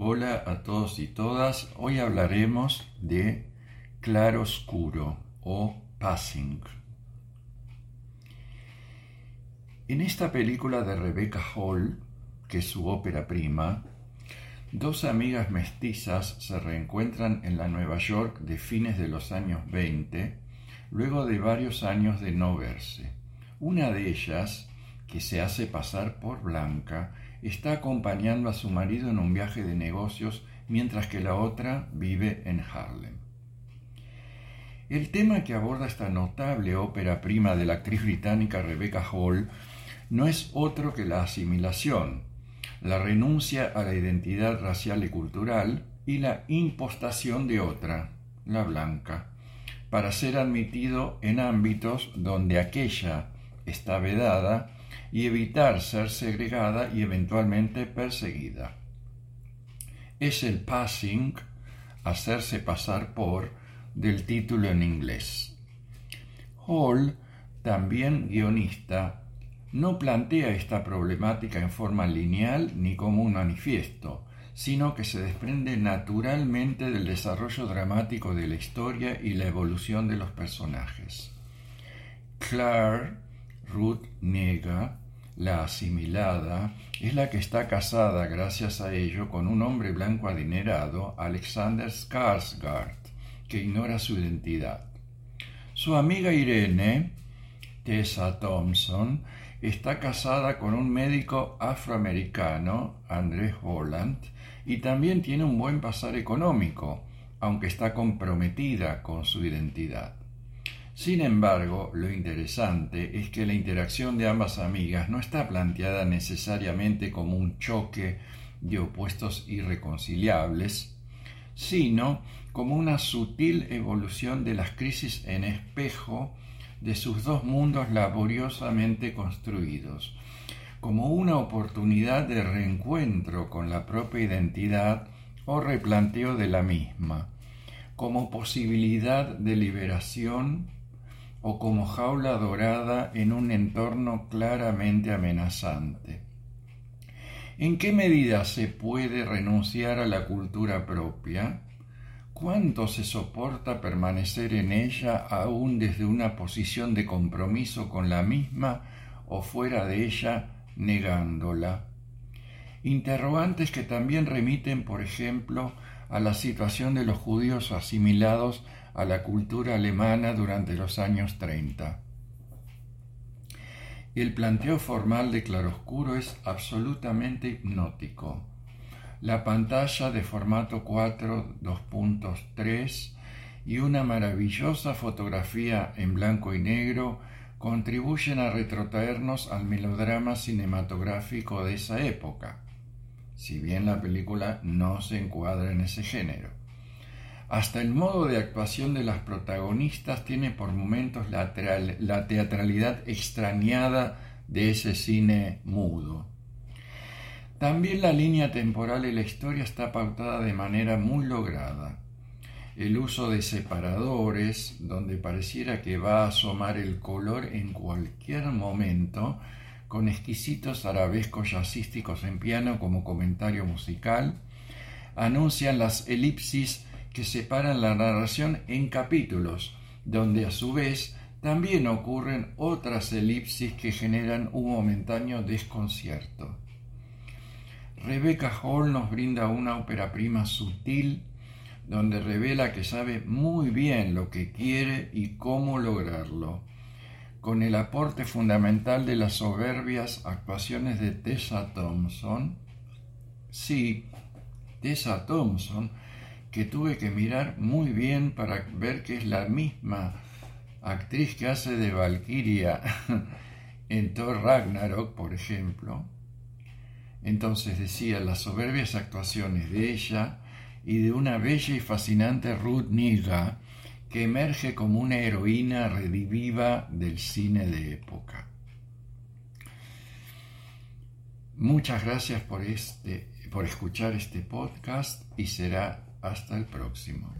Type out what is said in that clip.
Hola a todos y todas. Hoy hablaremos de claroscuro o passing. En esta película de Rebecca Hall, que es su ópera prima, dos amigas mestizas se reencuentran en la Nueva York de fines de los años 20, luego de varios años de no verse. Una de ellas, que se hace pasar por Blanca, está acompañando a su marido en un viaje de negocios mientras que la otra vive en Harlem. El tema que aborda esta notable ópera prima de la actriz británica Rebecca Hall no es otro que la asimilación, la renuncia a la identidad racial y cultural y la impostación de otra, la blanca, para ser admitido en ámbitos donde aquella está vedada y evitar ser segregada y eventualmente perseguida. Es el passing, hacerse pasar por, del título en inglés. Hall, también guionista, no plantea esta problemática en forma lineal ni como un manifiesto, sino que se desprende naturalmente del desarrollo dramático de la historia y la evolución de los personajes. Claire Ruth Nega, la asimilada, es la que está casada gracias a ello con un hombre blanco adinerado, Alexander Skarsgård, que ignora su identidad. Su amiga Irene, Tessa Thompson, está casada con un médico afroamericano, André Holland, y también tiene un buen pasar económico, aunque está comprometida con su identidad. Sin embargo, lo interesante es que la interacción de ambas amigas no está planteada necesariamente como un choque de opuestos irreconciliables, sino como una sutil evolución de las crisis en espejo de sus dos mundos laboriosamente construidos, como una oportunidad de reencuentro con la propia identidad o replanteo de la misma, como posibilidad de liberación o como jaula dorada en un entorno claramente amenazante. ¿En qué medida se puede renunciar a la cultura propia? ¿Cuánto se soporta permanecer en ella aún desde una posición de compromiso con la misma o fuera de ella negándola? Interrogantes que también remiten, por ejemplo, a la situación de los judíos asimilados a la cultura alemana durante los años 30. El planteo formal de claroscuro es absolutamente hipnótico. La pantalla de formato 4 2.3 y una maravillosa fotografía en blanco y negro contribuyen a retrotraernos al melodrama cinematográfico de esa época, si bien la película no se encuadra en ese género. Hasta el modo de actuación de las protagonistas tiene por momentos la, teatralidad extrañada de ese cine mudo. También la línea temporal y la historia está pautada de manera muy lograda. El uso de separadores, donde pareciera que va a asomar el color en cualquier momento, con exquisitos arabescos jazzísticos en piano como comentario musical, anuncian las elipsis que separan la narración en capítulos, donde a su vez también ocurren otras elipsis que generan un momentáneo desconcierto. Rebecca Hall nos brinda una ópera prima sutil donde revela que sabe muy bien lo que quiere y cómo lograrlo, con el aporte fundamental de las soberbias actuaciones de Tessa Thompson. Sí, Tessa Thompson que tuve que mirar muy bien para ver que es la misma actriz que hace de Valkyria en Thor Ragnarok, por ejemplo. Entonces decía las soberbias actuaciones de ella y de una bella y fascinante Ruth Niga que emerge como una heroína rediviva del cine de época. Muchas gracias por, este, por escuchar este podcast y será hasta el próximo.